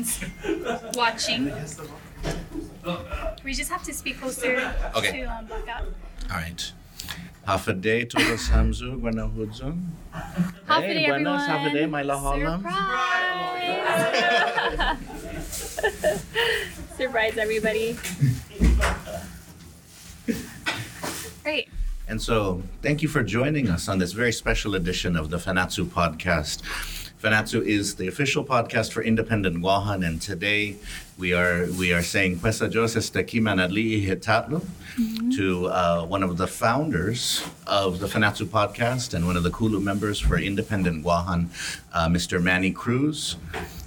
everyone's watching. We just have to speak closer Okay. to um, blackout. All right. Half a day to the Samzu, Gwana Hudzo. Half a day, everyone. half a day, my laholam. Surprise! Surprise, everybody. Great. And so, thank you for joining us on this very special edition of the Fanachu podcast. Fanachu is the official podcast for Independent Guahan, and today we are we are saying Pesa Joses te Kimanali Hitatlu to uh, one of the founders of the Fanachu podcast and one of the Kulu members for Independent Guahan, uh, Mr. Manny Cruz,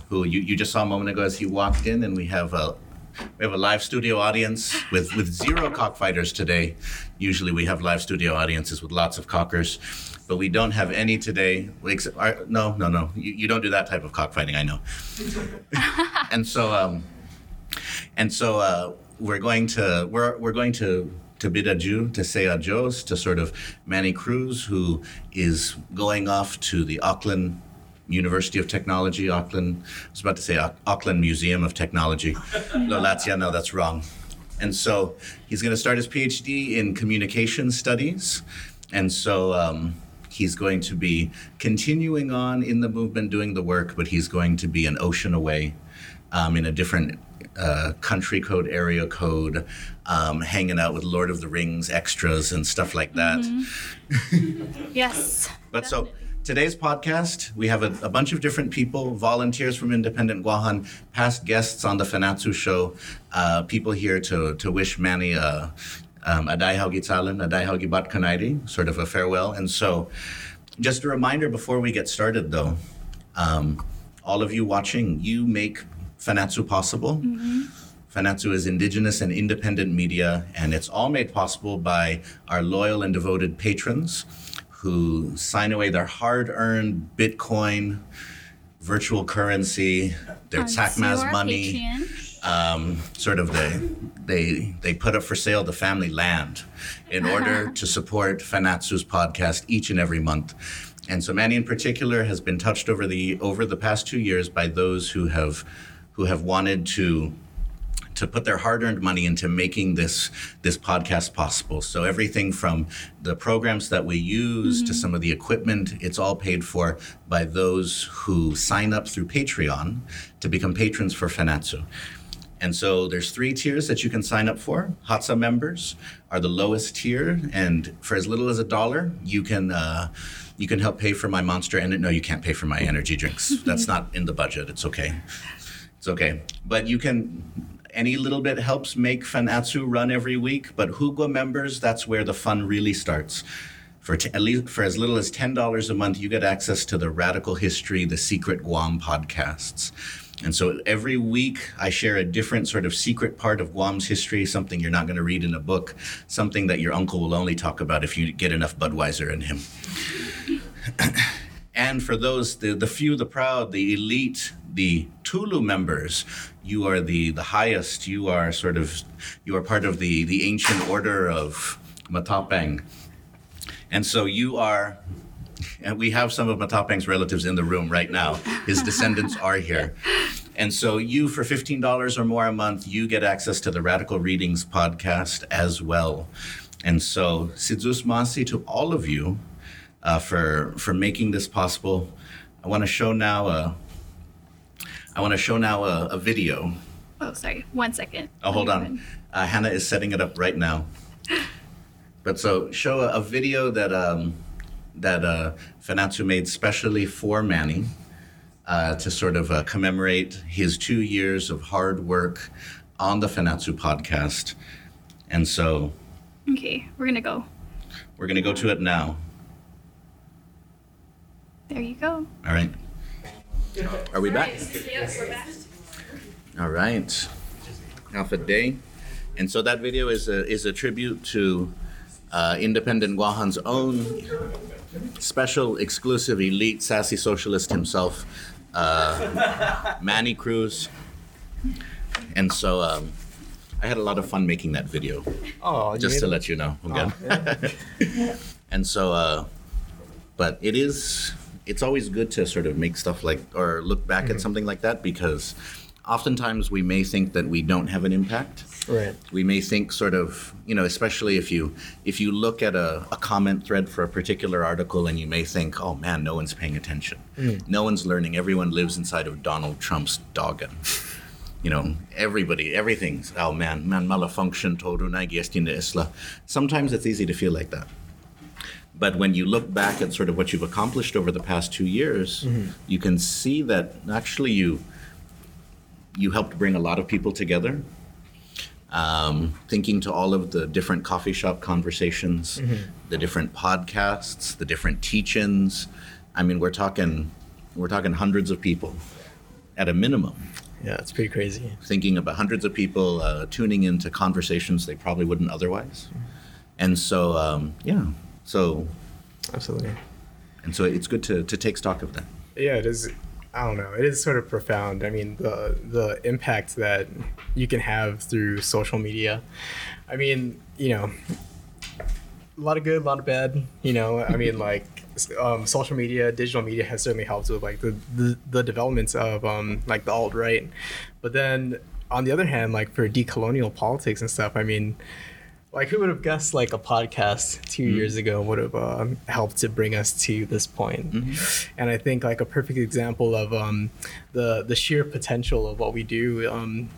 who you, you just saw a moment ago as he walked in, and we have a we have a live studio audience with, with zero cockfighters today. Usually we have live studio audiences with lots of cockers, but we don't have any today. Except, our, no, no, no. You, you don't do that type of cockfighting, I know. and so, um, and so uh, we're going to we're we're going to to bid adieu to say adios to sort of Manny Cruz, who is going off to the Auckland University of Technology, Auckland. I was about to say Auckland Museum of Technology. no, Latvia, no, that's wrong. And so he's going to start his PhD in communication studies. And so um, he's going to be continuing on in the movement, doing the work, but he's going to be an ocean away um, in a different uh, country code, area code, um, hanging out with Lord of the Rings extras and stuff like that. Yes. But so definitely. Today's podcast, we have a, a bunch of different people, volunteers from Independent Guahan, past guests on the Fanachu show, uh, people here to to wish Manny uh, um, Adai Haugi Talan, Adai Haugi Bat Kanaidi, sort of a farewell. And so, just a reminder before we get started, though, um, all of you watching, you make Fanachu possible. Fanachu is indigenous and independent media, and it's all made possible by our loyal and devoted patrons who sign away their hard earned Bitcoin, virtual currency, their Onto TACMAS money. Um, sort of they, they, they put up for sale the family land in order to support Fanachu's podcast each and every month. And so Manny in particular has been touched over the over the past two years by those who have who have wanted to to put their hard-earned money into making this this podcast possible. So everything from the programs that we use to some of the equipment, it's all paid for by those who sign up through Patreon to become patrons for Fanachu. And so there's three tiers that you can sign up for. Hatsa members are the lowest tier, and for as little as a dollar, you can uh, you can help pay for my monster. And no, you can't pay for my energy drinks. That's not in the budget. It's okay. It's okay. But you can, any little bit helps make Fanachu run every week. But Hugwa members, that's where the fun really starts. For t- at least for as little as ten dollars a month, you get access to the Radical History, the Secret Guam podcasts. And so every week, I share a different sort of secret part of Guam's history, something you're not going to read in a book, something that your uncle will only talk about if you get enough Budweiser in him. And for those, the, the few, the proud, the elite, the Tulu members, you are the, the highest. You are sort of, you are part of the, the ancient order of Matapang. And so you are, and we have some of Matapang's relatives in the room right now. His descendants are here. And so you, for $15 or more a month, you get access to the Radical Readings podcast as well. And so, Sidzus Masi to all of you uh, for for making this possible. I want to show now a. I want to show now a, a video. Oh, sorry. One second. Oh, hold on. Uh, Hannah is setting it up right now. But so show a, a video that um, that uh, Fanachu made specially for Manny uh, to sort of uh, commemorate his two years of hard work on the Fanachu podcast. And so Okay, we're gonna go. we're going to go to it now. There you go. All right. Are we back? Yes, we're back. All right. Alpha Day. And so that video is a, is a tribute to uh, Independent Guahan's own special, exclusive, elite, sassy socialist himself, uh, Manny Cruz. and so um, I had a lot of fun making that video. Oh, you Just to it? let you know, I'm Oh, yeah. And so, uh, but it is, it's always good to sort of make stuff like, or look back Mm-hmm. at something like that because oftentimes we may think that we don't have an impact. right. We may think sort of, you know, especially if you if you look at a, a comment thread for a particular article and you may think, oh man, no one's paying attention. No one's learning. Everyone lives inside of Donald Trump's doggen. You know, everybody, everything's, oh man, man malfunction todo na na isla. Sometimes it's easy to feel like that. But when you look back at sort of what you've accomplished over the past two years, you can see that actually you you helped bring a lot of people together. Um, thinking to all of the different coffee shop conversations, the different podcasts, the different teach-ins. I mean, we're talking we're talking hundreds of people at a minimum. Yeah, it's pretty crazy. Thinking about hundreds of people uh, tuning into conversations they probably wouldn't otherwise. And so, um, yeah. So, Absolutely. and so it's good to, to take stock of that. Yeah, it is. I don't know. It is sort of profound. I mean, the the impact that you can have through social media. I mean, you know, a lot of good, a lot of bad. You know, I mean, like um, social media, digital media has certainly helped with like the the, the developments of um, like the alt right. But then on the other hand, like for decolonial politics and stuff, I mean. Like who would have guessed like a podcast 2 years ago would have um, helped to bring us to this point? And I think like a perfect example of um, the the sheer potential of what we do. Um,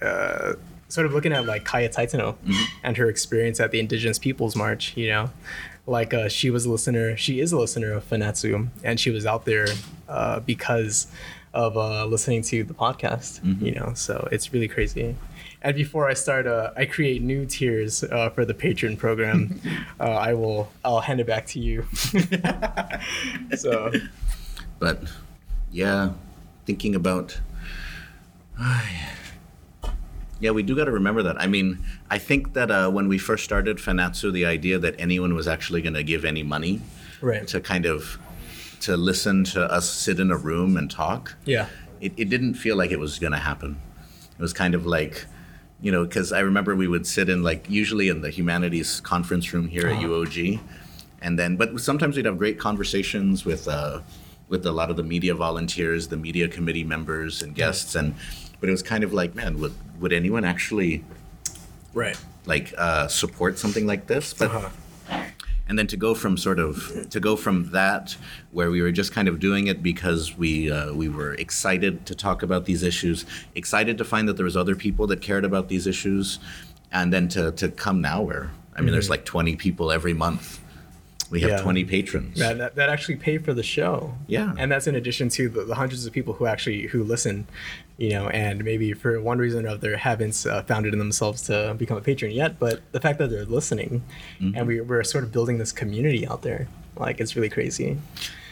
uh, sort of looking at like Kaya Taitano and her experience at the Indigenous Peoples March. You know, like uh, she was a listener. She is a listener of Fanachu, and she was out there uh, because of uh, listening to the podcast. You know, so it's really crazy. And before I start, uh, I create new tiers uh, for the patron program. uh, I will. I'll hand it back to you. so But yeah, thinking about. Yeah, we do got to remember that. I mean, I think that uh, when we first started Fanachu, the idea that anyone was actually going to give any money right. to kind of to listen to us sit in a room and talk, Yeah. it, it didn't feel like it was going to happen. It was kind of like, you know, because I remember we would sit in like usually in the humanities conference room here at Uh-huh. UOG, and then but sometimes we'd have great conversations with uh, with a lot of the media volunteers, the media committee members and guests, and but it was kind of like, man, would would anyone actually Right. like uh, support something like this? But Uh-huh. And then to go from sort of to go from that where we were just kind of doing it because we uh, we were excited to talk about these issues excited to find that there was other people that cared about these issues and then to to come now where i mean there's like 20 people every month we have Yeah. 20 patrons that, that, that actually pay for the show. Yeah. And that's in addition to the, the hundreds of people who actually who listen, you know, and maybe for one reason or other haven't uh, found it in themselves to become a patron yet. But the fact that they're listening, Mm-hmm. and we, we're sort of building this community out there, like it's really crazy.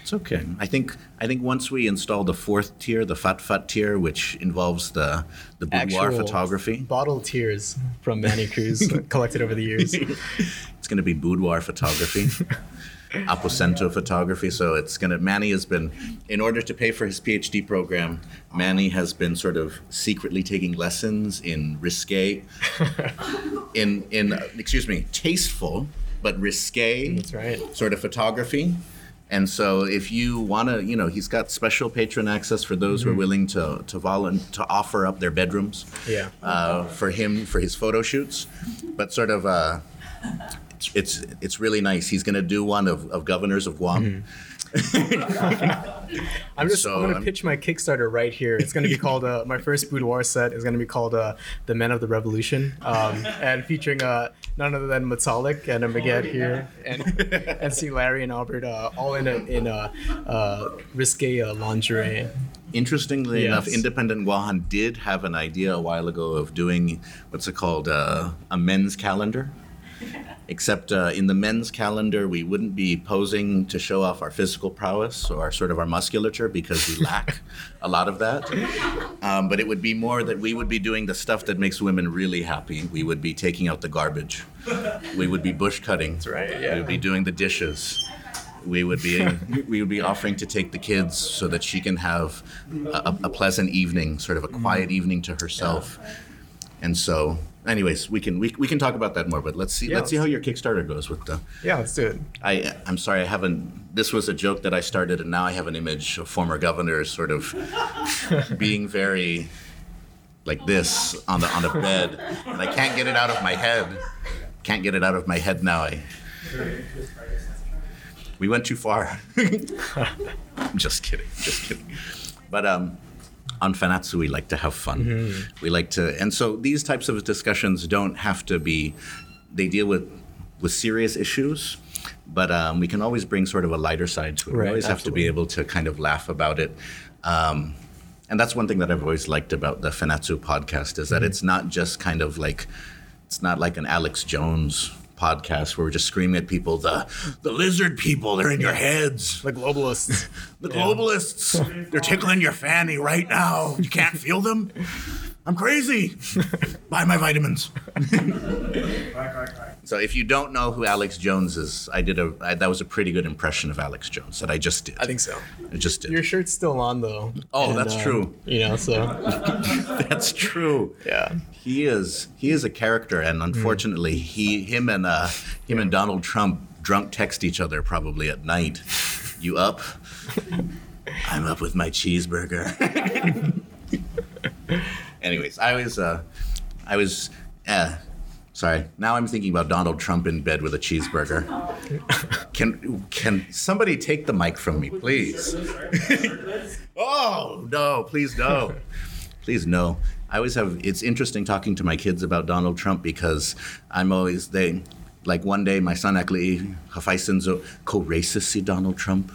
It's okay i think i think once we install the fourth tier the fat fat tier which involves the the boudoir Actual photography Bottle tears from Manny Cruz collected over the years. It's going to be boudoir photography, aposento photography. So it's going to. Manny has been, in order to pay for his PhD program, Manny has been sort of secretly taking lessons in risque, in in uh, excuse me, tasteful but risque That's right. sort of photography. And so, if you want to, you know, he's got special patron access for those who are willing to to volun to offer up their bedrooms Yeah. uh, for him for his photo shoots, but sort of uh, it's, it's it's really nice. He's going to do one of, of governors of Guam. I'm just So, I'm gonna um, pitch my Kickstarter right here. It's gonna be called uh, my first boudoir set is gonna be called uh, the Men of the Revolution, um, and featuring uh, none other than Matsalik and a Maget here, and and see Larry and Albert uh, all in a in a uh, risque uh, lingerie. Interestingly Yes. enough, Independent Guahan did have an idea a while ago of doing what's it called uh, a men's calendar. Except uh, in the men's calendar, we wouldn't be posing to show off our physical prowess or sort of our musculature because we lack a lot of that. Um, but it would be more that we would be doing the stuff that makes women really happy. We would be taking out the garbage. We would be bush cutting. That's right, Yeah. We would be doing the dishes. We would be we would be offering to take the kids so that she can have a, a pleasant evening, sort of a quiet evening to herself. and so anyways we can we, we can talk about that more but let's see Yeah, let's see how your kickstarter goes with the Yeah, let's do it. I, I'm sorry, I haven't. This was a joke that I started, and now I have an image of former governors sort of being very like this on the on the bed, and I can't get it out of my head. Can't get it out of my head now. I. We went too far. I'm just kidding. Just kidding. But um, on Fanachu, we like to have fun. We like to, and so these types of discussions don't have to be. They deal with with serious issues, but um, we can always bring sort of a lighter side to it. we Right, always have to be able to kind of laugh about it. Um, and that's one thing that I've always liked about the Fanachu podcast is that it's not just kind of like it's not like an Alex Jones podcast where we're just screaming at people the the lizard people they're in your heads. The globalists. the globalists. They're tickling your fanny right now. You can't feel them I'm crazy. Buy my vitamins. So if you don't know who Alex Jones is I did a I, that was a pretty good impression of Alex Jones that I just did. I think so. I just did. Your shirt's still on though. Oh, that's true. You know, so. That's true. Yeah. he is he is a character and unfortunately he him and uh him and donald trump drunk text each other probably at night. You up? I'm up with my cheeseburger anyways i was uh i was uh sorry. Now i'm thinking about donald trump in bed with a cheeseburger. Can can somebody take the mic from me please? Oh no please no. Please no. I always have it's interesting talking to my kids about donald trump because i'm always they like one day my son actually hafaisenzo co-racist si donald trump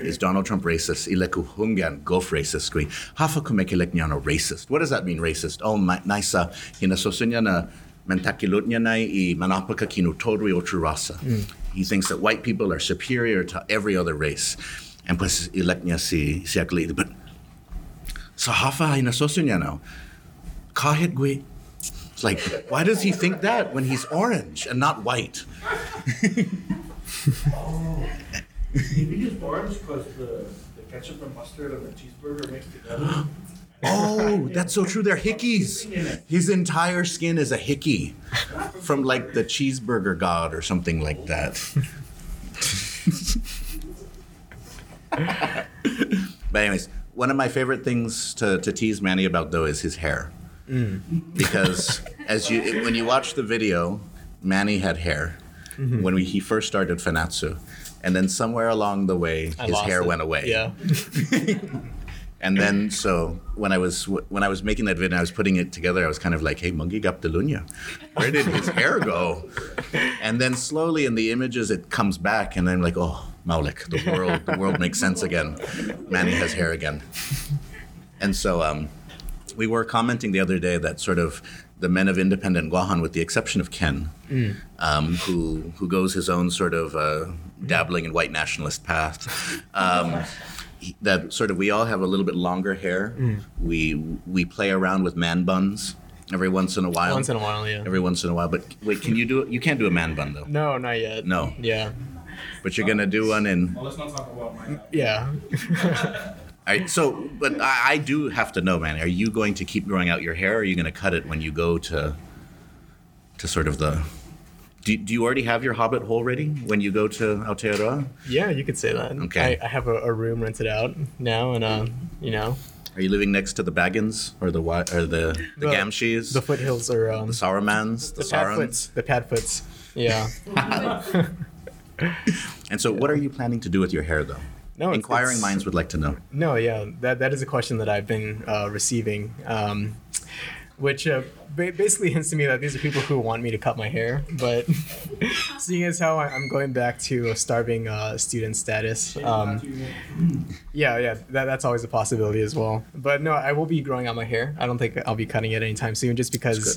is Donald Trump racist? Ileku hungan gof racist kui. Hafa kumekilek niya racist. What does that mean, racist? Oh, ma- naisa hinasoso niya na mentakilot niya na i manapaka kinutorui o rasa. Hmm. He thinks that white people are superior to every other race. And pues ilek niya si, si Akli. But sa hafa hinasoso niya kahit gui. It's like, why does he think that when he's orange and not white? Maybe just orange because the, the ketchup and mustard and the cheeseburger mixed together. Oh, that's so true. They're hickeys. His entire skin is a hickey from like the cheeseburger god or something like that. but anyways, one of my favorite things to, to tease Manny about though is his hair. Mm. Because as you when you watch the video, Manny had hair mm-hmm. when we, he first started Fanatsu. And then somewhere along the way, I his hair it. went away. Yeah. And then, so when I was when I was making that video, I was putting it together. I was kind of like, "Hey, Mungi Gaptalunya, where did his hair go?" And then slowly in the images, it comes back, and I'm like, "Oh, Maulik, the world, the world makes sense again. Manny has hair again." And so, um, we were commenting the other day that sort of the men of independent Guahan, with the exception of Ken, um, who who goes his own sort of uh, dabbling in white nationalist path. Um, he- that sort of we all have a little bit longer hair. We we play around with man buns every once in a while. Once in a while, yeah. Every once in a while, but wait, can you do it? You can't do a man bun though. No, not yet. No. Yeah. But you're gonna do one in. Well, let's not talk about mine. Yeah. All right, so, but I, I do have to know, man. Are you going to keep growing out your hair? or Are you going to cut it when you go to, to sort of the? Do, do you already have your hobbit hole ready when you go to Aotearoa? yeah, you could say that. Okay. I, I have a, a room rented out now, and uh, you know, Are you living next to the Baggins or the Wi- or the the, The- Gamgees, the foothills are um, the Sauermans, the, the Saurons? The padfoots. Yeah. And so, what are you planning to do with your hair, though? No, Inquiring minds would like to know. No, yeah, that that is a question that I've been uh, receiving, um, which uh, ba- basically hints to me that these are people who want me to cut my hair. But seeing as how I'm going back to a starving uh, student status, um, yeah, yeah, that, that's always a possibility as well. But no, I will be growing out my hair. I don't think I'll be cutting it anytime soon, just because.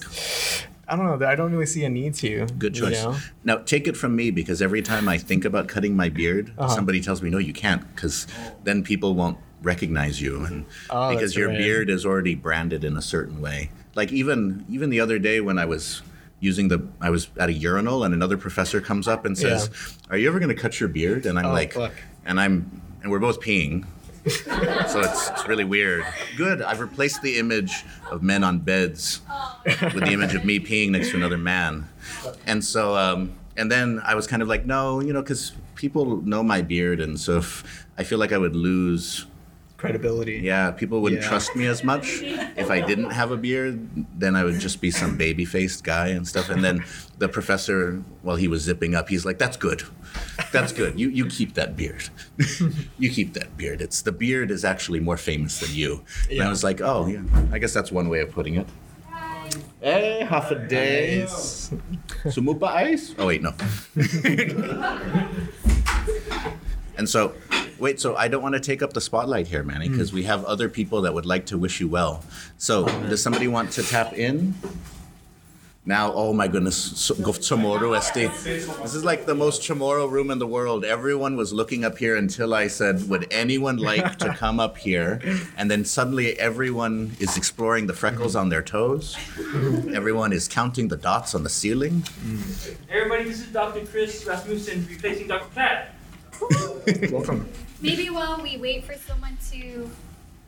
I don't know. I don't really see a need to. Good you choice. know? Now, take it from me because every time I think about cutting my beard, Uh-huh. somebody tells me, "No, you can't," because then people won't recognize you, and Oh, because your right. beard is already branded in a certain way. Like even even the other day when I was using the, I was at a urinal and another professor comes up and says, "Are you ever going to cut your beard?" And I'm Oh, like, fuck. and I'm and we're both peeing. so it's, it's really weird. Good. I've replaced the image of men on beds with the image of me peeing next to another man. And so, um, and then I was kind of like, no, you know, because people know my beard, and so if I feel like I would lose. Credibility. Yeah, people wouldn't Yeah. trust me as much if I didn't have a beard. Then I would just be some baby-faced guy and stuff. And then the professor, while he was zipping up, he's like, "That's good, that's good. You you keep that beard. you keep that beard. It's the beard is actually more famous than you." And I was like, "Oh yeah, I guess that's one way of putting it." Hey, half a day. Sumupa ice? Oh wait, no. and so, wait. So I don't want to take up the spotlight here, Manny, because hmm. we have other people that would like to wish you well. So, does somebody want to tap in? Now, oh my goodness, so- go Chamorro este. This is like the most Chamorro room in the world. Everyone was looking up here until I said, "Would anyone like to come up here?" And then suddenly, everyone is exploring the freckles on their toes. Everyone is counting the dots on the ceiling. Everybody, this is Dr. Chris Rasmussen replacing Dr. Platt. Welcome. Maybe while we wait for someone to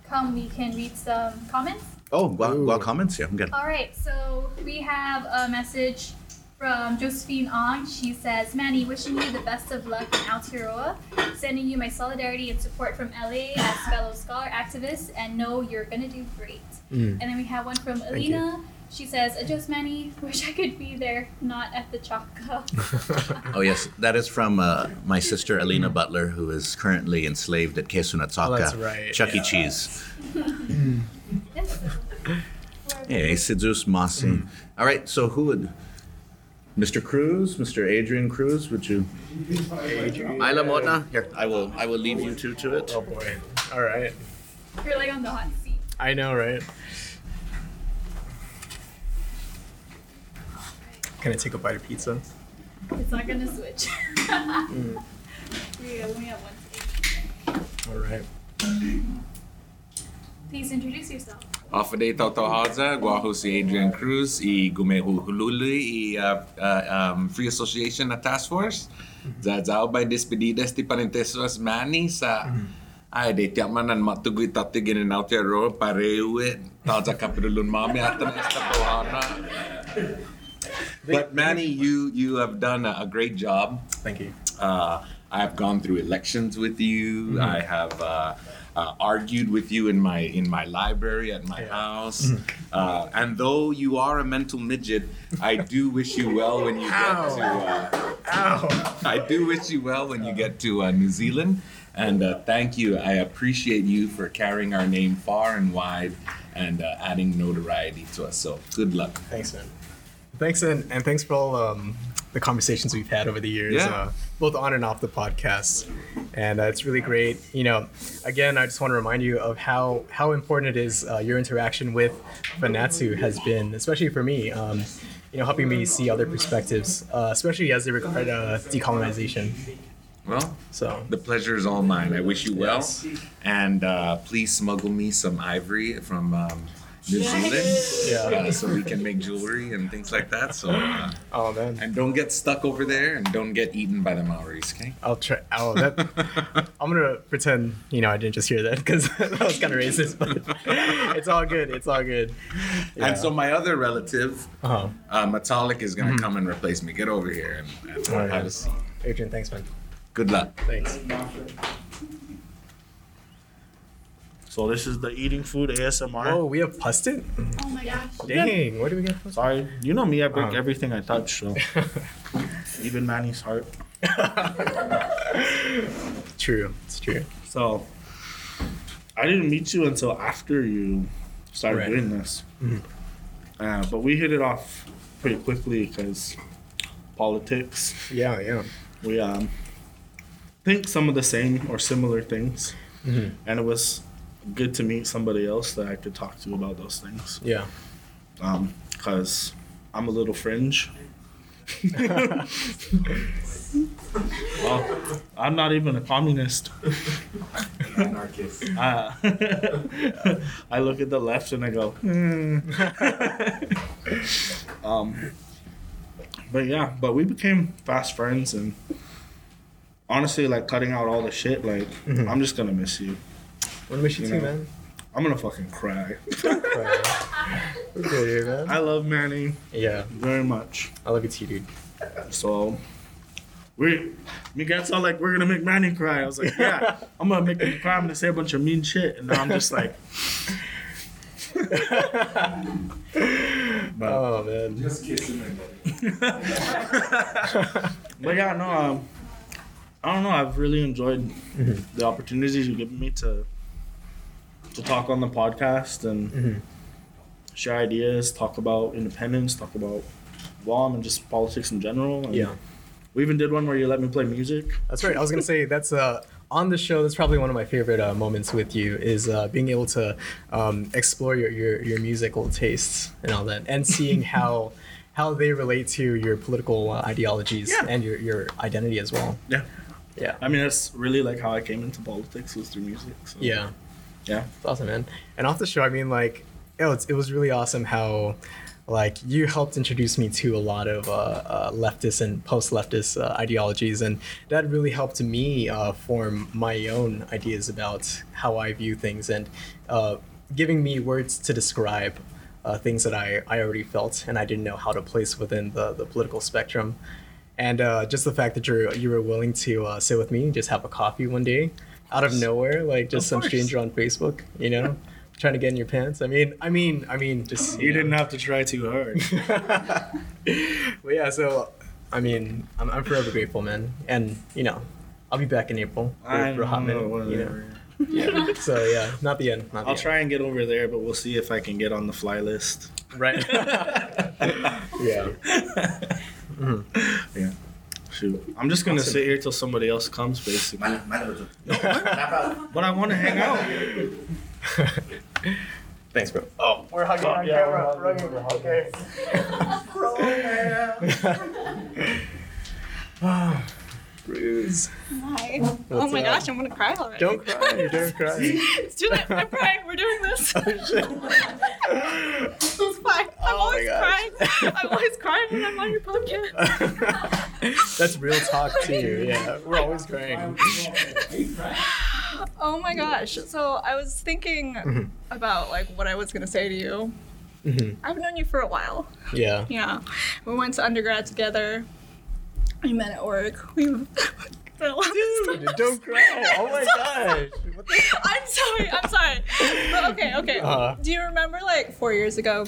come, we can read some comments. Oh, well, Ooh. well comments. Yeah, I'm good. All right, so we have a message from Josephine Ong. She says, Manny, wishing you the best of luck in Aotearoa, sending you my solidarity and support from LA as fellow scholar activist, and know you're gonna do great. Mm. And then we have one from Alina. She says, Adios, Manny. Wish I could be there, not at the Chaka. Oh yes, that is from uh, my sister Alina Butler, who is currently enslaved at Kesunatsaka, Oh, that's right, Chuck E. yeah. Cheese. Yes. Hey, Sidzus Masi. All right, so who would? Mr. Cruz, Mr. Adrian Cruz, would you? Ayla Mona, here. I will. I will leave you two to it. Oh boy. All right. You're like on the hot seat. I know, right? Can I take a bite of pizza? It's not gonna switch. We only have one seat. All right. Please introduce yourself. Ofaday Totohaza, Guaho si Adrian Cruz, i Gumehulhululi, i uh, uh, um, Free Association na Task Force. Zazao by despedidas ti parentesos mani sa Ay, de tiamanan matugui tatigin in Aotearoa, pareuit, taza mami esta pohana. But Manny, you you have done a, a great job. Thank you. Uh, I have gone through elections with you. I have uh, uh, argued with you in my in my library at my Yeah. house. Uh, and though you are a mental midget, I do wish you well when you get to. Uh, Ow. I do wish you well when you get to uh, New Zealand. And uh, thank you. I appreciate you for carrying our name far and wide and uh, adding notoriety to us. So good luck. Thanks, man. Thanks, and, and thanks for all um, the conversations we've had over the years, Yeah. uh, both on and off the podcast. And uh, it's really great. You know, again, I just want to remind you of how how important it is uh, your interaction with Fanachu has been, especially for me. Um, you know, helping me see other perspectives, uh, especially as they regard uh, decolonization. Well, So The pleasure is all mine. I wish you well. Yes. And uh, please smuggle me some ivory from um, New Zealand Yeah. uh, so we can make jewelry and things like that. So, uh, oh man, and don't get stuck over there and don't get eaten by the Maoris, okay? I'll try. Oh, that, I'm gonna pretend you know I didn't just hear that because that was kind of racist, but it's all good. It's all good. And so my other relative, uh-huh. uh, Matalik, is going to come and replace me. Get over here and, and All right. have a seat. Adrian, thanks, man. Good luck. Thanks. So this is the eating food ASMR. Oh, we have pusted. Oh my gosh. Dang, where do we get pusted? Sorry, you know me. I break Uh-huh. everything I touch. So even Manny's heart. true. It's true. So I didn't meet you until after you started Right. doing this. Mhm. Uh, but we hit it off pretty quickly because politics. Yeah, yeah. We um, think some of the same or similar things, Mhm. and it was good to meet somebody else that I could talk to about those things. Yeah. Um, because I'm a little fringe. well, I'm not even a communist. Anarchist. Uh, I look at the left and I go, hmm. um, but yeah, but we became fast friends and honestly, like cutting out all the shit, like Mhm. I'm just gonna miss you. Wanna miss you You too, know. man. I'm gonna fucking cry. We're good here, man. I love Manny Yeah, very much. I love you too, dude. So we Miguel's all like, we're gonna make Manny cry. I was like, yeah, I'm gonna make him cry. I'm gonna say a bunch of mean shit. And now I'm just like, but, Oh man. Just kissing my but yeah, no, um, I don't know. I've really enjoyed the opportunities you've given me to to talk on the podcast and Mhm. share ideas, talk about independence, talk about WOM and just politics in general. And Yeah. We even did one where you let me play music. That's right. I was gonna say that's uh on the show. That's probably one of my favorite uh, moments with you is uh, being able to um, explore your, your your musical tastes and all that, and seeing how how they relate to your political uh, ideologies Yeah. and your your identity as well. Yeah. Yeah. I mean, that's really like how I came into politics was through music. So. Yeah. Yeah. It's awesome, man. And off the show, I mean, like, it was, it was really awesome how, like, you helped introduce me to a lot of uh, uh, leftist and post-leftist uh, ideologies, and that really helped me uh, form my own ideas about how I view things, and uh, giving me words to describe uh, things that I, I already felt and I didn't know how to place within the, the political spectrum. And just the fact that you're you were willing to sit with me and just have a coffee one day, out of nowhere, like just some stranger on Facebook, you know, trying to get in your pants. I mean, I mean, I mean, just You didn't have to try too hard. but yeah, so I mean, I'm, I'm forever grateful, man. And you know, I'll be back in April for, I for a hot minute. You know? Yeah. So yeah, not the end. Not the I'll end. try and get over there, but we'll see if I can get on the fly list. Right. yeah. Mhm. Yeah. Shoot. I'm just gonna Awesome. sit here till somebody else comes, basically. Man- man- no, tap out. But I want to hang out. Thanks, bro. Oh, we're hugging Oh, on yeah, camera. we're hugging. Okay. Bruce. Hi. oh my up? gosh, I'm gonna cry already. Don't cry. Don't cry. it's too late. I'm crying. We're doing this. it's fine. I'm Oh my always gosh. crying. I'm always crying when I'm on your podcast. That's real talk too. Yeah, we're always crying. Oh my gosh. So I was thinking Mhm. about like what I was gonna say to you. Mhm. I've known you for a while. Yeah. Yeah. We went to undergrad together. We met at work. We Dude, don't cry. Oh my gosh. What the I'm sorry. I'm sorry. But okay, okay. Uh-huh. Do you remember like four years ago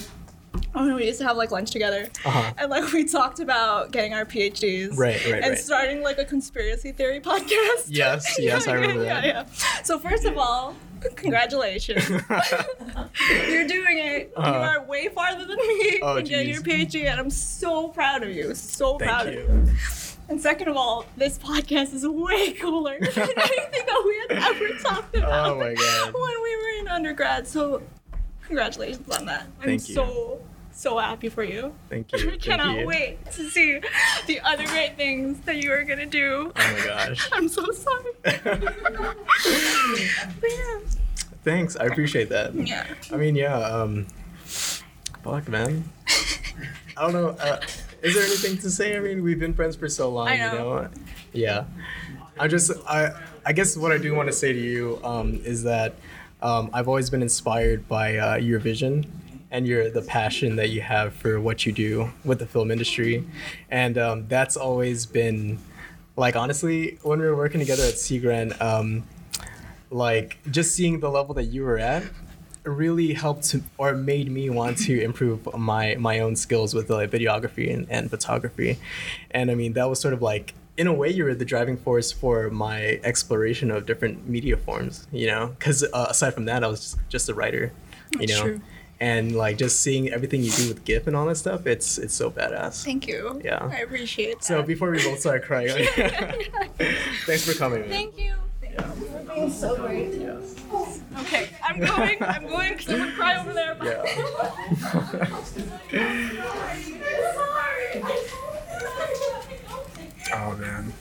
when we used to have like lunch together? Uh-huh. And like we talked about getting our PhDs. Right, right, And right. starting like a conspiracy theory podcast. Yes, yes, I remember yeah, that. Yeah, So first of all, congratulations. You're doing it. Uh-huh. You are way farther than me Oh, in getting your PhD, and I'm so proud of you. So proud Thank of you. And second of all, this podcast is way cooler than anything that we had ever talked about Oh my God. when we were in undergrad. So, congratulations on that. I'm Thank you. so so happy for you. Thank you. I cannot you. wait to see the other great things that you are gonna do. Oh my gosh. I'm so sorry. but yeah. Thanks. I appreciate that. Yeah. I mean, yeah. Um, fuck, man. I don't know. Uh, is there anything to say? I mean, we've been friends for so long. I You know. know. Yeah. I just. I. I guess what I do want to say to you um, is that um, I've always been inspired by uh, your vision and your the passion that you have for what you do with the film industry, and um, that's always been like honestly when we were working together at Seagran. Um, like just seeing the level that you were at really helped to, or made me want to improve my my own skills with like videography and, and photography and i mean that was sort of like in a way you were the driving force for my exploration of different media forms you know because uh, aside from that i was just, just a writer you That's know true. And like just seeing everything you do with gif and all that stuff it's it's so badass Thank you. Yeah. I appreciate that. so before we both start crying thanks for coming man. Thank you. You're being so great. Okay, I'm going. I'm going because I'm gonna cry over there. Yeah. oh man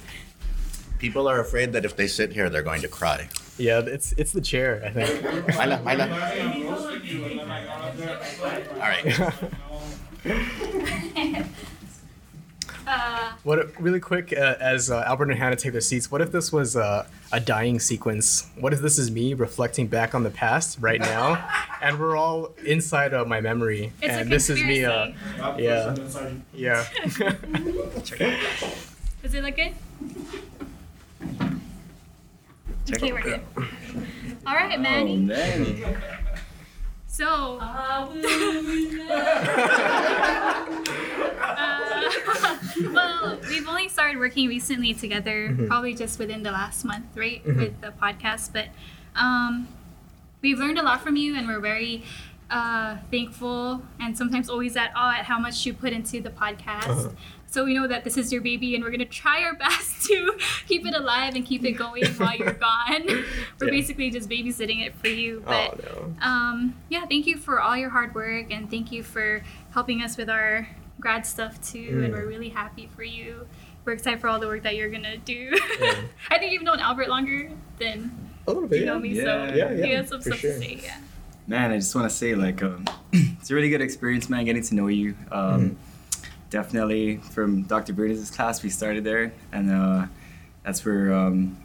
People are afraid that if they sit here, they're going to cry. Yeah it's it's the chair i think Mila, Mila. All right. Uh, What really quick uh, as uh, Albert and Hannah take their seats? What if this was uh, a dying sequence? What if this is me reflecting back on the past right now, and we're all inside of my memory, It's a and this is me. Uh, Yeah. person inside yeah. Does it look good? Okay, we're good. All right, Manny. Manny. So, uh, well, we've only started working recently together, Mm-hmm. probably just within the last month, right, with the podcast. But um, we've learned a lot from you, and we're very uh, thankful and sometimes always at awe at how much you put into the podcast. Uh-huh. So we know that this is your baby, and we're gonna try our best to keep it alive and keep it going while you're gone. We're Yeah. basically just babysitting it for you, but oh no. um, yeah, thank you for all your hard work and thank you for helping us with our grad stuff too. And Mm. we're really happy for you. We're excited for all the work that you're gonna do. Yeah. I think you've known Albert longer than A little you bit. know me, so Yeah, yeah, yeah, you have some for stuff sure. to say. Yeah. Man, I just want to say, like, um, it's a really good experience, man, getting to know you. Um, Definitely from Dr. Burns' class, we started there, and uh, that's where um,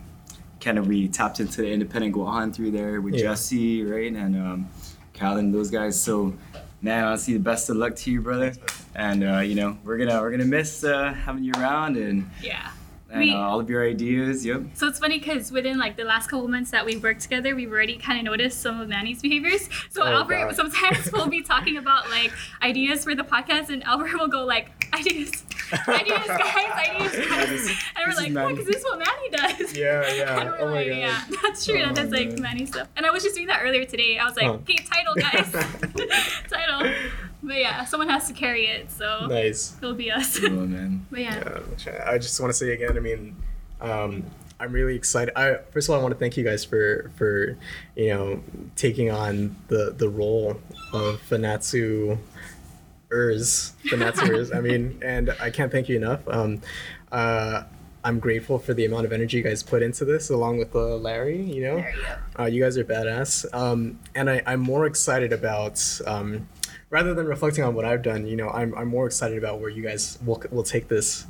kind of we tapped into the independent Guahan through there with Yeah. Jesse, right, and um, Cal and those guys. So, man, honestly, the best of luck to you, brother. And uh, you know, we're gonna we're gonna miss uh, having you around and, Yeah. And We- uh, all of your ideas. Yep. So it's funny because within like the last couple months that we've worked together, we've already kind of noticed some of Manny's behaviors. So Oh, Albert God. sometimes will be talking about like ideas for the podcast, and Albert will go like ideas, ideas, guys, ideas, guys, and we're like, yeah, because this is what Manny does. Yeah, And yeah. we're Oh my god. yeah, that's true. Oh, that's like. Manny stuff. And I was just doing that earlier today. I was like, Huh. okay, title, guys, title. But yeah, someone has to carry it, so Nice. it'll be us. Oh man. But yeah. Yeah, I just want to say again. I mean, um, I'm really excited. I first of all, I want to thank you guys for for you know taking on the the role of Fanachu ers Fanachu I mean, and I can't thank you enough. Um, uh, I'm grateful for the amount of energy you guys put into this, along with uh, Larry. You know, There you go. uh, you guys are badass. Um, and I, I'm more excited about, um, rather than reflecting on what I've done, you know, I'm, I'm more excited about where you guys will, will take this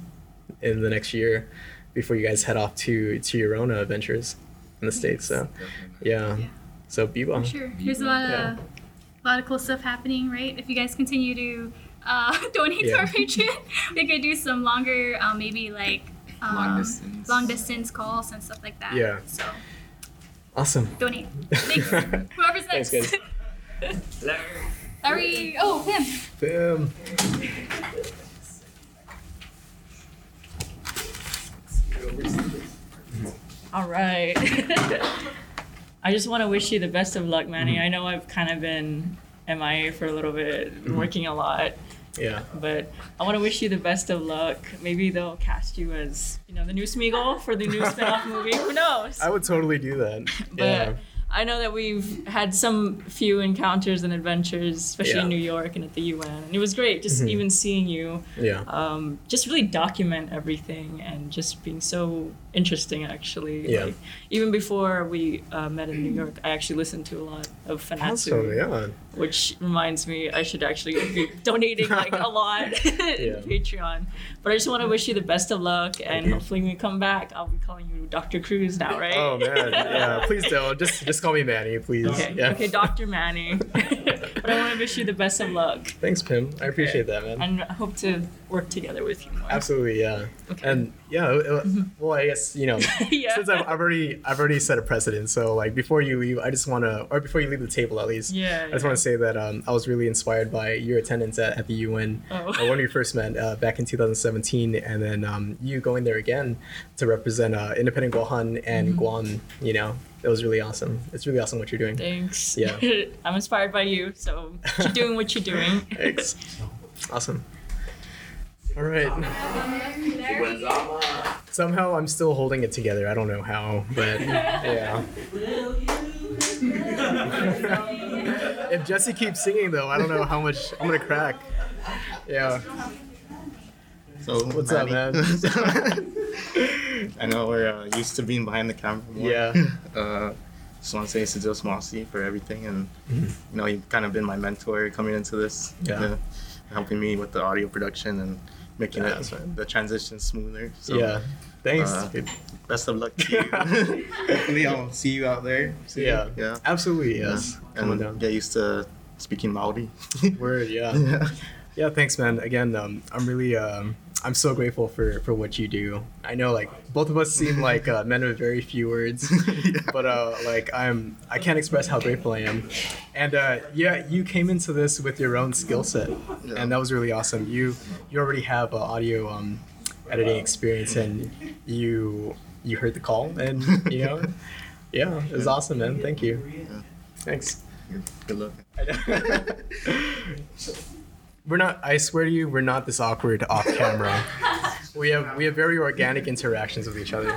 in the next year before you guys head off to, to your own adventures in the States. So, yeah. So, Biba. For sure. There's a lot of Yeah. a lot of cool stuff happening, right? If you guys continue to uh, donate to our Patreon, we could do some longer, um, maybe like um, Long distance. long distance calls and stuff like that. Yeah. So Awesome. donate. Thanks. Whoever's Thanks, next. guys. Larry. Oh, him. Boom. All right. I just want to wish you the best of luck, Manny. Mm-hmm. I know I've kind of been MIA for a little bit, mm-hmm. working a lot, Yeah. but I want to wish you the best of luck. Maybe they'll cast you as, you know, the new Smeagol for the new spin-off movie. Who knows? I would totally do that. But yeah. I know that we've had some few encounters and adventures, especially Yeah. in New York and at the UN. And it was great just Mhm. even seeing you Yeah. um, just really document everything and just being so interesting actually Yeah. like even before we uh, met in new york i actually listened to a lot of fanachu Awesome. Yeah. Which reminds me i should actually be donating like a lot in patreon but i just want to wish you the best of luck and hopefully when you come back i'll be calling you dr cruz now right Oh man. Yeah. Please don't. Just just call me Manny, please. okay Yeah. okay dr manny but i want to wish you the best of luck Thanks, Pim. I appreciate that, man. and I hope to work together with you more Absolutely, yeah. Okay. And yeah, it- it- well, I guess you know, yeah since I've, I've already I've already set a precedent. So like before you leave, I just want to, or before you leave the table at least, yeah I just want to say that um, I was really inspired by your attendance at, at the UN Oh. uh, when we first met uh, back in 2017, and then um, you going there again to represent uh, Independent Guahan and Mm-hmm. Guam. You know, it was really awesome. It's really awesome what you're doing. Thanks. Yeah. I'm inspired by you, so keep doing what you're doing. Thanks. Awesome. All right. Somehow I'm still holding it together. I don't know how, but yeah. if Jesse keeps singing though, I don't know how much I'm gonna crack. Yeah. So What's up, man? I know we're uh, used to being behind the camera. More. Yeah. Uh, just want to say Sajil Smossi for everything, and Mhm. you know you've kind of been my mentor coming into this. Yeah. Uh, helping me with the audio production and making it Thanks, the transition smoother. So, yeah. Thanks. uh. Best of luck to you. Hopefully, I'll see you out there. soon. yeah. Yeah. Absolutely. Yeah. Yes. On And down. get used to speaking Maori. Word. Yeah. yeah. Yeah, thanks, man. Again, um, I'm really, um, I'm so grateful for for what you do. I know, like, both of us seem like uh, men of very few words, but uh, like, I'm, I can't express how grateful I am. And uh, yeah, you came into this with your own skill set, Yeah. and that was really awesome. You, you already have uh, audio um, editing experience, and you, you heard the call, and you know, yeah, it was awesome, man. Thank you. Thanks. Good luck. We're not. I swear to you, we're not this awkward off camera. We have we have very organic interactions with each other.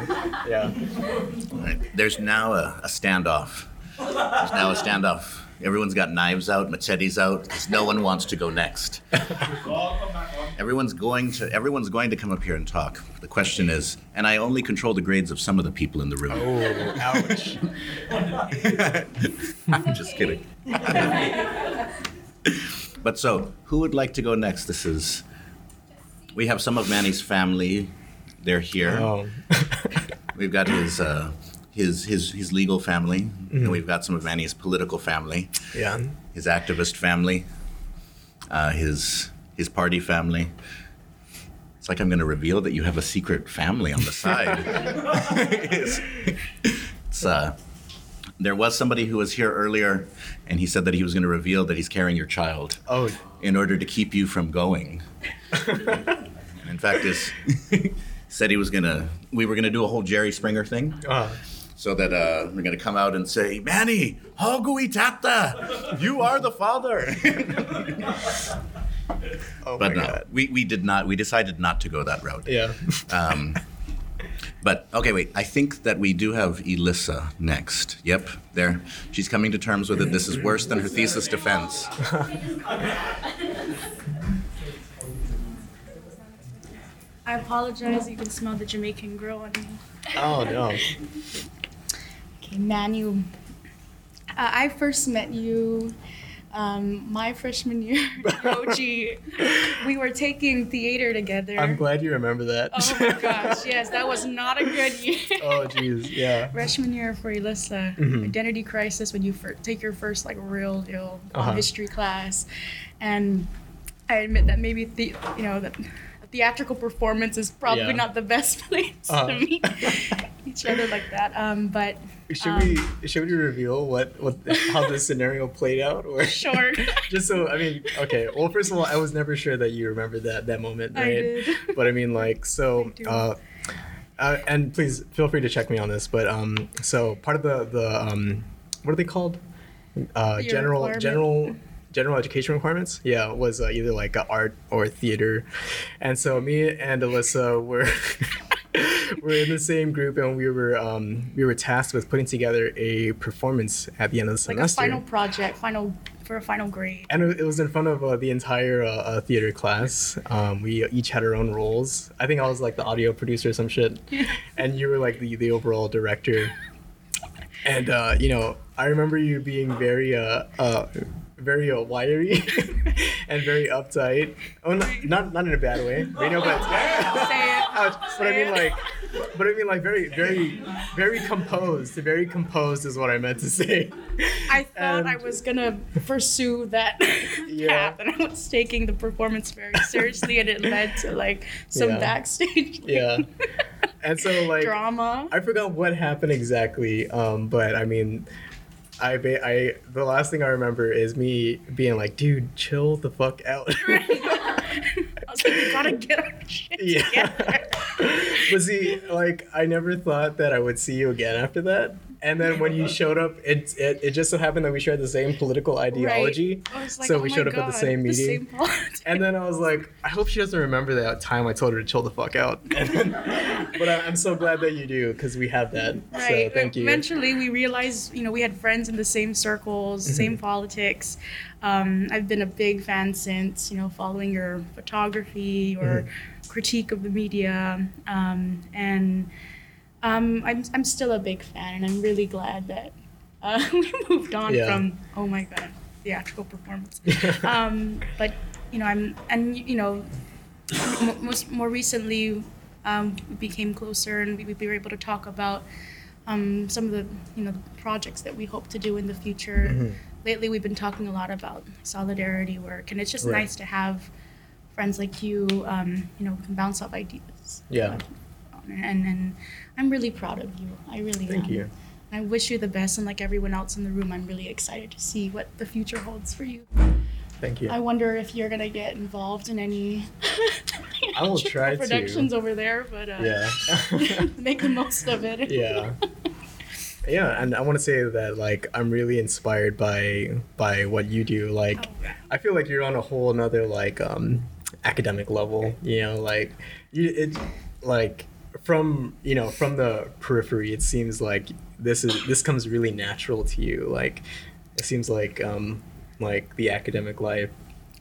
Yeah. All right. There's now a, a standoff. There's now a standoff. Everyone's got knives out, machetes out, because no one wants to go next. Everyone's going to everyone's going to come up here and talk. The question is, and I only control the grades of some of the people in the room. Oh, ouch. I'm just kidding. but so, who would like to go next? This is. We have some of Manny's family. They're here. Oh. We've got his uh, his his his legal family, and we've got some of Manny's political family, Yeah. his activist family, uh, his his party family. It's like I'm going to reveal that you have a secret family on the side. it's, it's, uh, there was somebody who was here earlier, and he said that he was going to reveal that he's carrying your child Oh. in order to keep you from going. and in fact, is said he was gonna. We were gonna do a whole Jerry Springer thing, Uh, so that uh, we're gonna come out and say, "Manny, Hogui Tata, you are the father." oh but no, god. we, we did not. We decided not to go that route. Yeah. Um, but okay, wait. I think that we do have Elissa next. Yep, there. She's coming to terms with it. This is worse than her thesis defense. I apologize. You can smell the Jamaican grill on me. Oh no. Okay, Manu. Uh, I first met you um, my freshman year, Yoji. we were taking theater together. I'm glad you remember that. Oh my gosh, yes, that was not a good year. oh jeez. Yeah. Freshman year for Elissa, Mhm. identity crisis when you fir- take your first like real deal Uh-huh. history class, and I admit that maybe the you know that theatrical performance is probably Yeah. not the best place Uh-huh. to meet each other like that. Um, but Should um, we should we reveal what what how the scenario played out or Sure. just so I mean okay well first of all I was never sure that you remember that that moment right? I right did. but I mean like so uh, uh and please feel free to check me on this but um so part of the the um what are they called uh general general general education requirements yeah was uh, either like art or theater and so me and Alyssa were we're in the same group and we were um, we were tasked with putting together a performance at the end of the like a semester final project, final for a final grade. and it it was in front of uh, the entire uh, uh, theater class. Um, we each had our own roles. I think I was like the audio producer or some shit, and you were like the, the overall director. And uh, you know, I remember you being very uh, uh, very uh, wiry and very uptight. Oh, not, not not in a bad way, you know, but Say it. Ouch. But I mean, like, but I mean, like, very, very, very composed. Very composed is what I meant to say. I thought I was gonna pursue that Yeah. path, and I was taking the performance very seriously, and it led to like some Yeah. backstage Yeah. And so, like, drama. I forgot what happened exactly. Um, but I mean, I, ba- I, the last thing I remember is me being like, dude, chill the fuck out. I was like, we gotta get our shit yeah. together. but see, like, I never thought that I would see you again after that. And then when you showed up, it, it, it just so happened that we shared the same political ideology. Was like, so oh we showed up at the same meeting. same. And then I was like, I hope she doesn't remember that time I told her to chill the fuck out. Then, but I, I'm so glad that you do because we have that. Right. So thank you. Eventually, we realized, you know, we had friends in the same circles, same Mm-hmm. politics. Um, I've been a big fan since, you know, following your photography or Mm-hmm. critique of the media. Um, and um, I'm, I'm still a big fan, and I'm really glad that uh, we moved on Yeah. from, oh my God, theatrical performance. um, but you know, I'm, and you know, most more recently, um, we became closer, and we, we were able to talk about um, some of the, you know, projects that we hope to do in the future. Mhm. Lately, we've been talking a lot about solidarity work, and it's just Right. nice to have friends like you, um, you know, can bounce off ideas. Yeah. And and I'm really proud of you. I really am. Thank am. you. I wish you the best, and like everyone else in the room, I'm really excited to see what the future holds for you. Thank you. I wonder if you're gonna get involved in any I will try to. productions over there, but uh, Yeah. make the most of it. yeah yeah and i want to say that like i'm really inspired by by what you do like i feel like you're on a whole another like um academic level you know like you it like from you know from the periphery it seems like this is this comes really natural to you like it seems like um like the academic life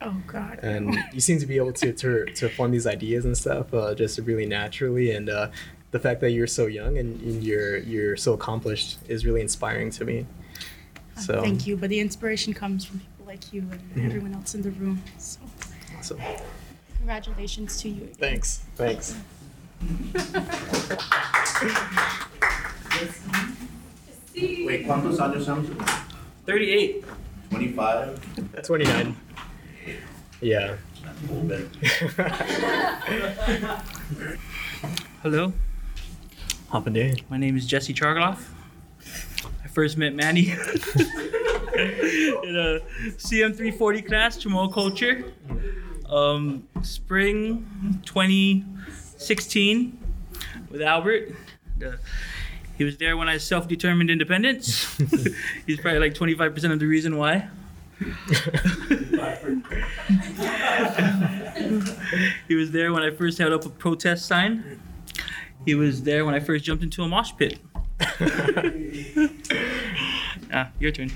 Oh God. and you seem to be able to to, to form these ideas and stuff uh, just really naturally and uh, the fact that you're so young and, and you're you're so accomplished is really inspiring to me Uh, so Thank you, but the inspiration comes from people like you and Mhm. everyone else in the room. So awesome congratulations to you. again. thanks thanks Wait, ¿cuántos años son? 38. 25? 29 yeah A little bit. Hello, Hapa day my name is Jesse Chargualaf. I first met Manny in a CM340 class, Chamorro Culture, um, spring 2016 with Albert. The- he was there when I self-determined independence. He's probably like 25% of the reason why. he was there when I first held up a protest sign. He was there when I first jumped into a mosh pit. ah, your turn.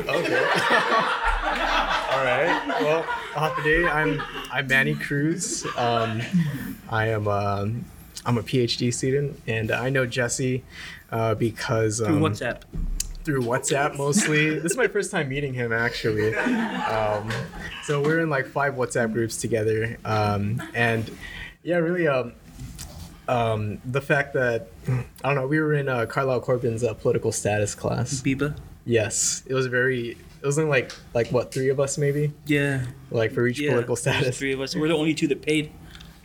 okay all right well Hapa day i'm i'm manny cruz um, i am um, i'm a phd student and i know jesse uh, because Through um, WhatsApp. through WhatsApp mostly. this is my first time meeting him actually. Um, so we're in like five WhatsApp groups together, um, and yeah, really, um, um, the fact that I don't know, we were in uh, Carlyle Corbin's uh, political status class. Biba. Yes, it was very. It was not like like what three of us maybe, Yeah. like for each yeah. political status. Three of us. We're the only two that paid.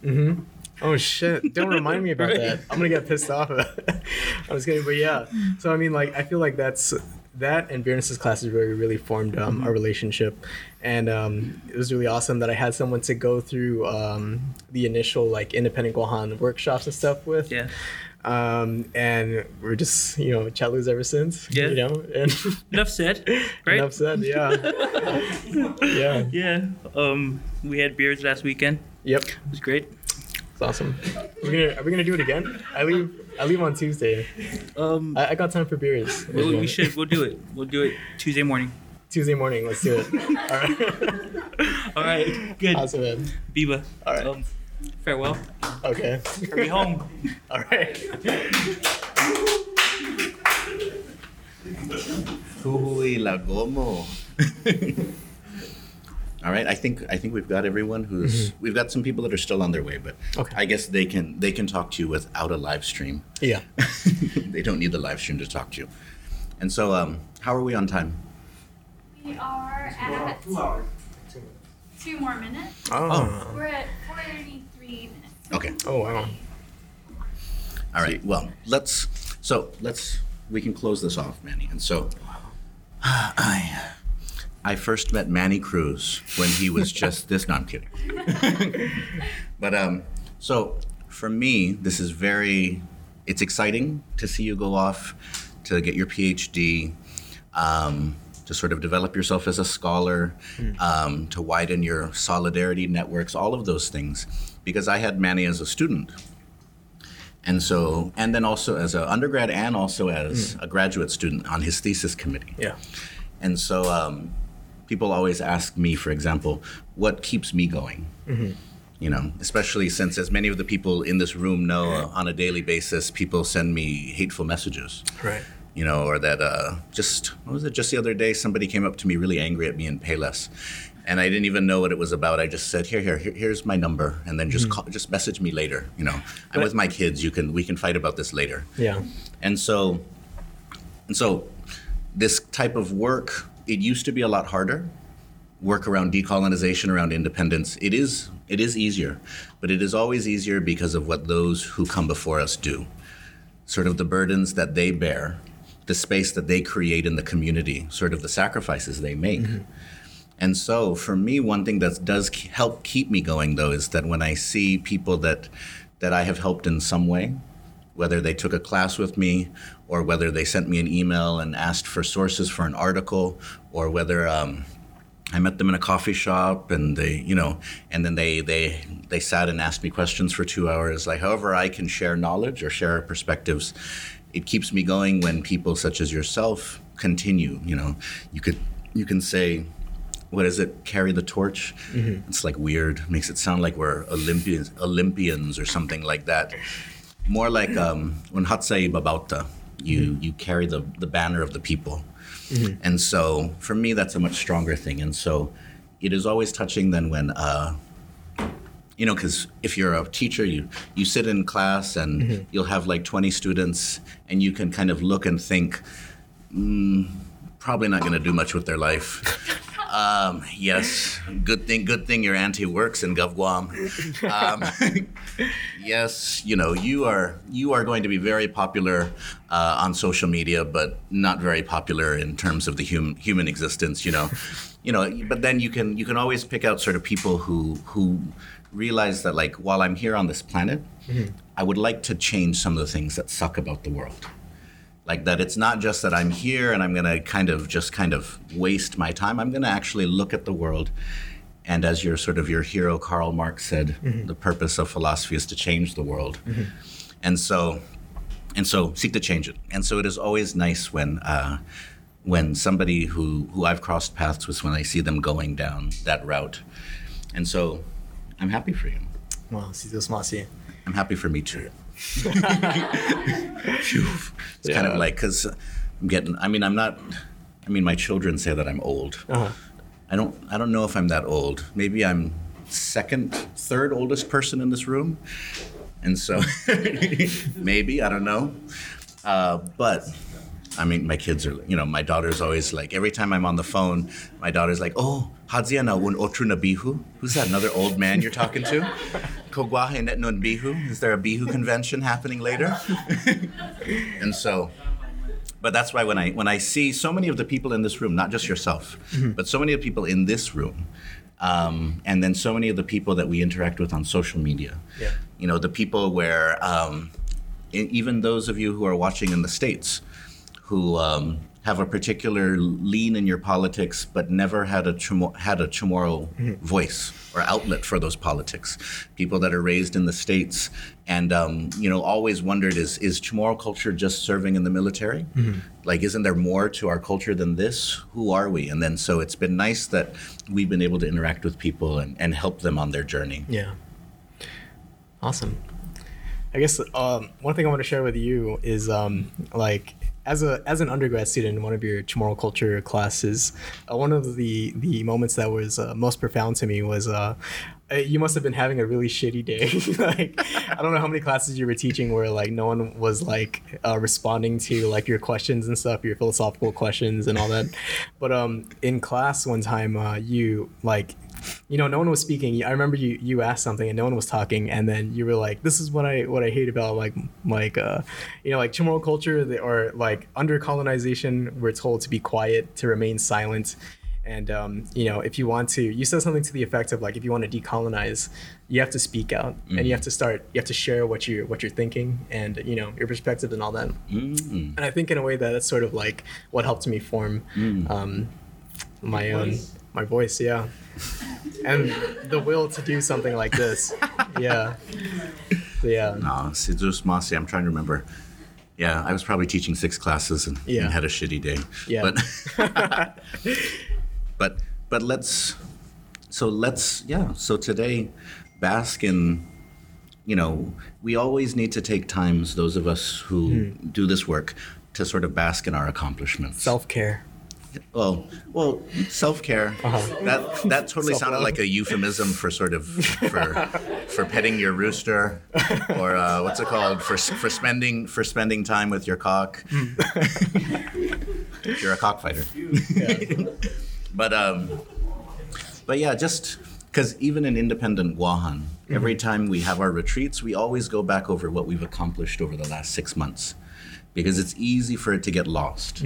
Mm-hmm. Oh shit! Don't remind me about Right. that. I'm gonna get pissed off. I was kidding, but yeah. So I mean, like, I feel like that's that and Bernice's classes really, really formed um, Mm-hmm. our relationship, and um, it was really awesome that I had someone to go through um, the initial like independent Guahan workshops and stuff with. Yeah. Um, and we're just you know chatloos ever since. Yeah. You know, and Enough said. Right. enough said. Yeah. yeah. Yeah. Um, we had beers last weekend. Yep. It was great. It's awesome. Are we gonna Are we gonna do it again? I leave. I leave on Tuesday. Um, I, I got time for beers. we, we should. We'll do it. We'll do it Tuesday morning. Tuesday morning. Let's do it. All right. All right. Good. Awesome, man. Biba. All right. Um, farewell. Okay. Hurry home. All right. Hui Lagomo. All right, I think I think we've got everyone who's we've got some people that are still on their way, but Okay. I guess they can they can talk to you without a live stream. Yeah. they don't need the live stream to talk to you. And so, um, how are we on time? We are at Two hours. two more minutes. Oh. We're at 43 minutes. Okay. Oh wow. All right. Well, let's so let's we can close this off, Manny. And so I I first met Manny Cruz when he was just this. No, I'm kidding. but um, so for me, this is very. It's exciting to see you go off to get your PhD. Um, to sort of develop yourself as a scholar, um, to widen your solidarity networks, all of those things. Because I had Manny as a student, and so, and then also as an undergrad and also as a graduate student on his thesis committee. Yeah. And so, um, people always ask me, for example, what keeps me going? You know, especially since, as many of the people in this room know, uh, on a daily basis, people send me hateful messages. Right. You know, or that uh, just what was it? Just the other day, somebody came up to me really angry at me in Payless, and I didn't even know what it was about. I just said, "Here, here, here here's my number," and then just hmm. call, just message me later. You know, I'm with my kids. You can we can fight about this later. Yeah. And so, and so, this type of work it used to be a lot harder. Work around decolonization, around independence. It is it is easier, but it is always easier because of what those who come before us do. Sort of the burdens that they bear, the space that they create in the community, sort of the sacrifices they make. Mm-hmm. And so, for me, one thing that does help keep me going, though, is that when I see people that that I have helped in some way, whether they took a class with me, or whether they sent me an email and asked for sources for an article, or whether um, I met them in a coffee shop and they, you know, and then they they they sat and asked me questions for two hours. Like, however, I can share knowledge or share perspectives. It keeps me going when people such as yourself continue. You know, you could you can say, what is it? Carry the torch. It's like weird. Makes it sound like we're Olympians, Olympians or something like that. More like um, when Hatsai Babauta, you you carry the the banner of the people. And so for me, that's a much stronger thing. And so it is always touching than when, uh, you know, because if you're a teacher, you, you sit in class and you'll have like 20 students and you can kind of look and think, mm, probably not going to do much with their life. Um, yes, good thing. Good thing your auntie works in GovGuam. Um, yes, you know you are you are going to be very popular uh, on social media, but not very popular in terms of the human human existence. You know, you know. But then you can you can always pick out sort of people who who realize that like while I'm here on this planet, I would like to change some of the things that suck about the world like that it's not just that i'm here and i'm going to kind of just kind of waste my time. I'm going to actually look at the world. And as your sort of your hero karl marx said the purpose of philosophy is to change the world. And so and so seek to change it. And so it is always nice when uh, when somebody who who i've crossed paths with when i see them going down that route. And so i'm happy for you Wow, si Dios i'm happy for me too It's kind of like because I'm getting. I mean, I'm not. I mean, my children say that I'm old. Uh-huh. I don't. I don't know if I'm that old. Maybe I'm second, third oldest person in this room, and so maybe I don't know. Uh, but I mean, my kids are. You know, my daughter's always like. Every time I'm on the phone, my daughter's like, "Oh, Hadzia na un otru na bihu." Who's that? Another old man you're talking to? Kogwahe net nun bihu. Is there a bihu convention happening later? and so but that's why when I when I see so many of the people in this room, not just yourself, but so many of the people in this room, um, and then so many of the people that we interact with on social media, Yeah. you know, the people where um, even those of you who are watching in the states, who um, have a particular lean in your politics, but never had a Chamorro, had a Chamorro voice or outlet for those politics. People that are raised in the states and um, you know always wondered is is Chamorro culture just serving in the military? Like, isn't there more to our culture than this? Who are we? And then so it's been nice that we've been able to interact with people and, and help them on their journey. Yeah. Awesome. I guess um, one thing I want to share with you is um, like as a as an undergrad student in one of your Chamorro culture classes, uh, one of the the moments that was uh, most profound to me was uh, uh, you must have been having a really shitty day. like I don't know how many classes you were teaching where like no one was like uh, responding to like your questions and stuff, your philosophical questions and all that. But um, in class one time, uh, you like you know, no one was speaking. I remember you you asked something and no one was talking, and then you were like, "This is what I what I hate about like like uh, you know like Chamorro culture they- or like under colonization, we're told to be quiet, to remain silent." And um, you know, if you want to, you said something to the effect of like, if you want to decolonize, you have to speak out, and you have to start, you have to share what you what you're thinking, and you know your perspective and all that. Mm. And I think in a way that that's sort of like what helped me form um, my own my voice, yeah, and the will to do something like this, yeah, yeah. No, Sidus Masi, I'm trying to remember. Yeah, I was probably teaching six classes and, Yeah. and had a shitty day. Yeah. But but but let's so let's yeah, so today bask in you know, we always need to take times, those of us who hmm. do this work, to sort of bask in our accomplishments. Self care. Well, well, self care. That that totally sounded like a euphemism for sort of for for petting your rooster, or uh, what's it called for for spending for spending time with your cock. if you're a cockfighter. but um, but yeah, just because even in independent Guahan, every time we have our retreats, we always go back over what we've accomplished over the last six months, because it's easy for it to get lost.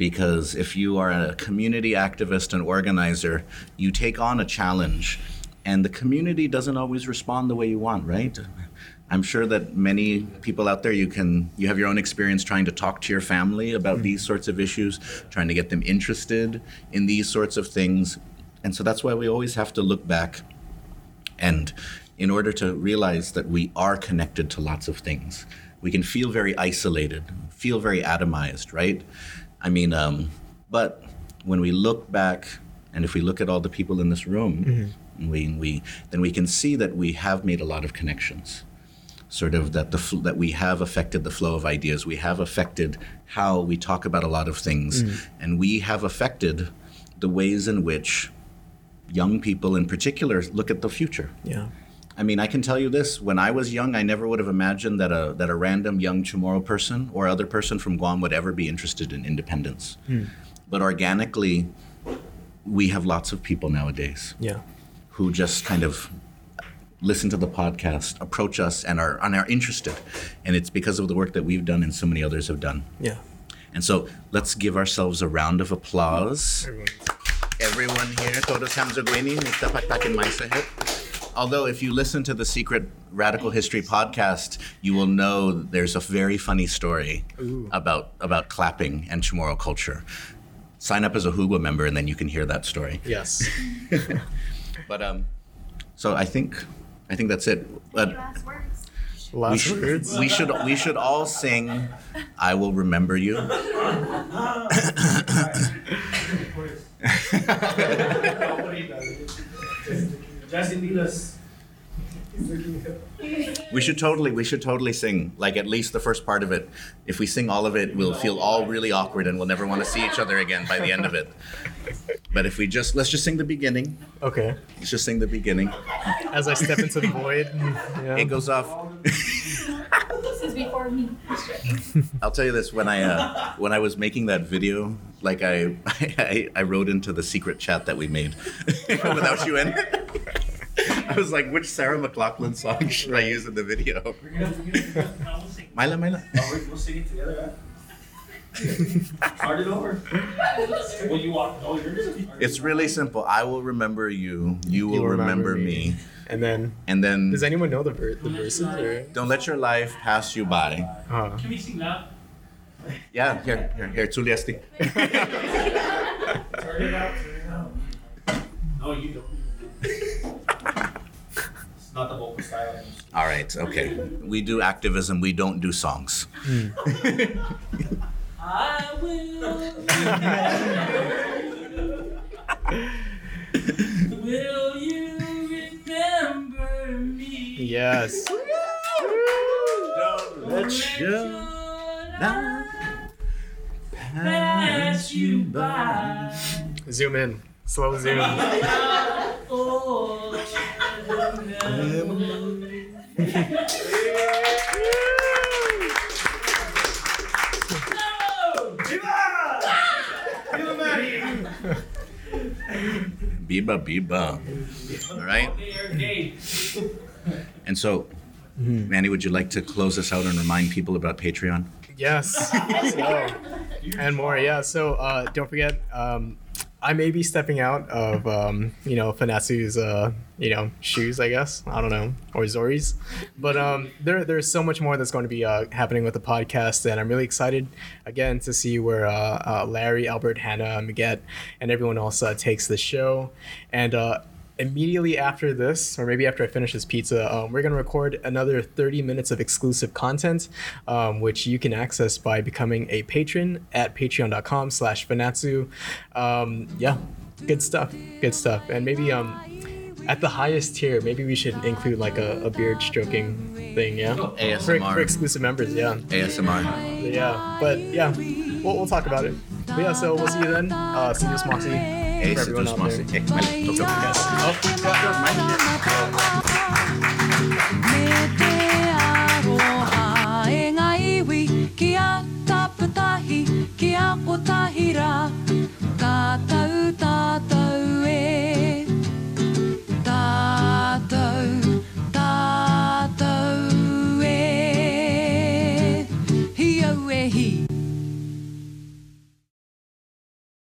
Because if you are a community activist and organizer, you take on a challenge, and the community doesn't always respond the way you want, right? I'm sure that many people out there you can you have your own experience trying to talk to your family about mm-hmm. these sorts of issues, trying to get them interested in these sorts of things. And so that's why we always have to look back and in order to realize that we are connected to lots of things. We can feel very isolated, feel very atomized, right? I mean, um, but when we look back, and if we look at all the people in this room, we, we then we can see that we have made a lot of connections sort of that the fl- that we have affected the flow of ideas. We have affected how we talk about a lot of things, and we have affected the ways in which young people, in particular, look at the future. Yeah. I mean, I can tell you this: when I was young, I never would have imagined that a that a random young Chamorro person or other person from Guam would ever be interested in independence. Hmm. But organically, we have lots of people nowadays Yeah. who just kind of listen to the podcast, approach us, and are and are interested. And it's because of the work that we've done and so many others have done. Yeah. And so let's give ourselves a round of applause. Everyone. Everyone here, todos hamzugweni, nagtapaktakin maisahit. Although if you listen to the Secret Radical History podcast, you will know there's a very funny story about about clapping and Chamorro culture. Sign up as a Hugwa member and then you can hear that story. Yes. But um, so I think I think that's it. But Last words. we Last should, words. we should we should all sing "I Will Remember You." Justin Vilas. We should totally we should totally sing like at least the first part of it. If we sing all of it, we'll feel all really awkward and we'll never want to see each other again by the end of it. But if we just let's just sing the beginning. Okay. Let's just sing the beginning. As I step into the void. Yeah. It goes off. This is before me. I'll tell you this: when I uh, when I was making that video, like I, I I wrote into the secret chat that we made without you in. it. I was like, which Sarah McLachlan song should I use in the video? We're gonna, we're gonna, sing. Mila, Mila. Oh, we- we'll sing it together, huh? Start it over. Well, you want, no, you're just. It's really simple. I will remember you. You will will remember, remember me. me. And then, And then does anyone know the, ver- the verses? Or? don't let your life pass you by. Uh, Can we sing loud? Yeah, here, here, here, Tuliasti. Turn it out, turn it out. No, you don't. It's not the vocal style. All right, okay. We do activism. We don't do songs. I will. will you remember me? yes. Don't let your life Pass you by. Zoom in. Slow zoom. Oh, Biba Biba. All right. And so, Manny, would you like to close us out and remind people about Patreon? Yes. So, and more. Yeah. So uh, don't forget, um, I may be stepping out of um, you know Fanachu's uh, you know shoes, I guess. I don't know, or Zori's, but um, there there's so much more that's going to be uh, happening with the podcast, and I'm really excited again to see where uh, uh, Larry, Albert, Hannah, Maget, and everyone else uh, takes the show, and. Immediately after this, or maybe after I finish this pizza, um, we're going to record another 30 minutes of exclusive content, um, which you can access by becoming a patron at patreon.com slash fanachu. Um, yeah, good stuff. Good stuff. And maybe um, at the highest tier, maybe we should include like a, a beard stroking thing, yeah? For, ASMR. for exclusive members, yeah. ASMR. Yeah, but yeah, we'll, we'll talk about it. But yeah, so we'll see you then. Uh, see you, Mossy. Hey, For everyone Situs out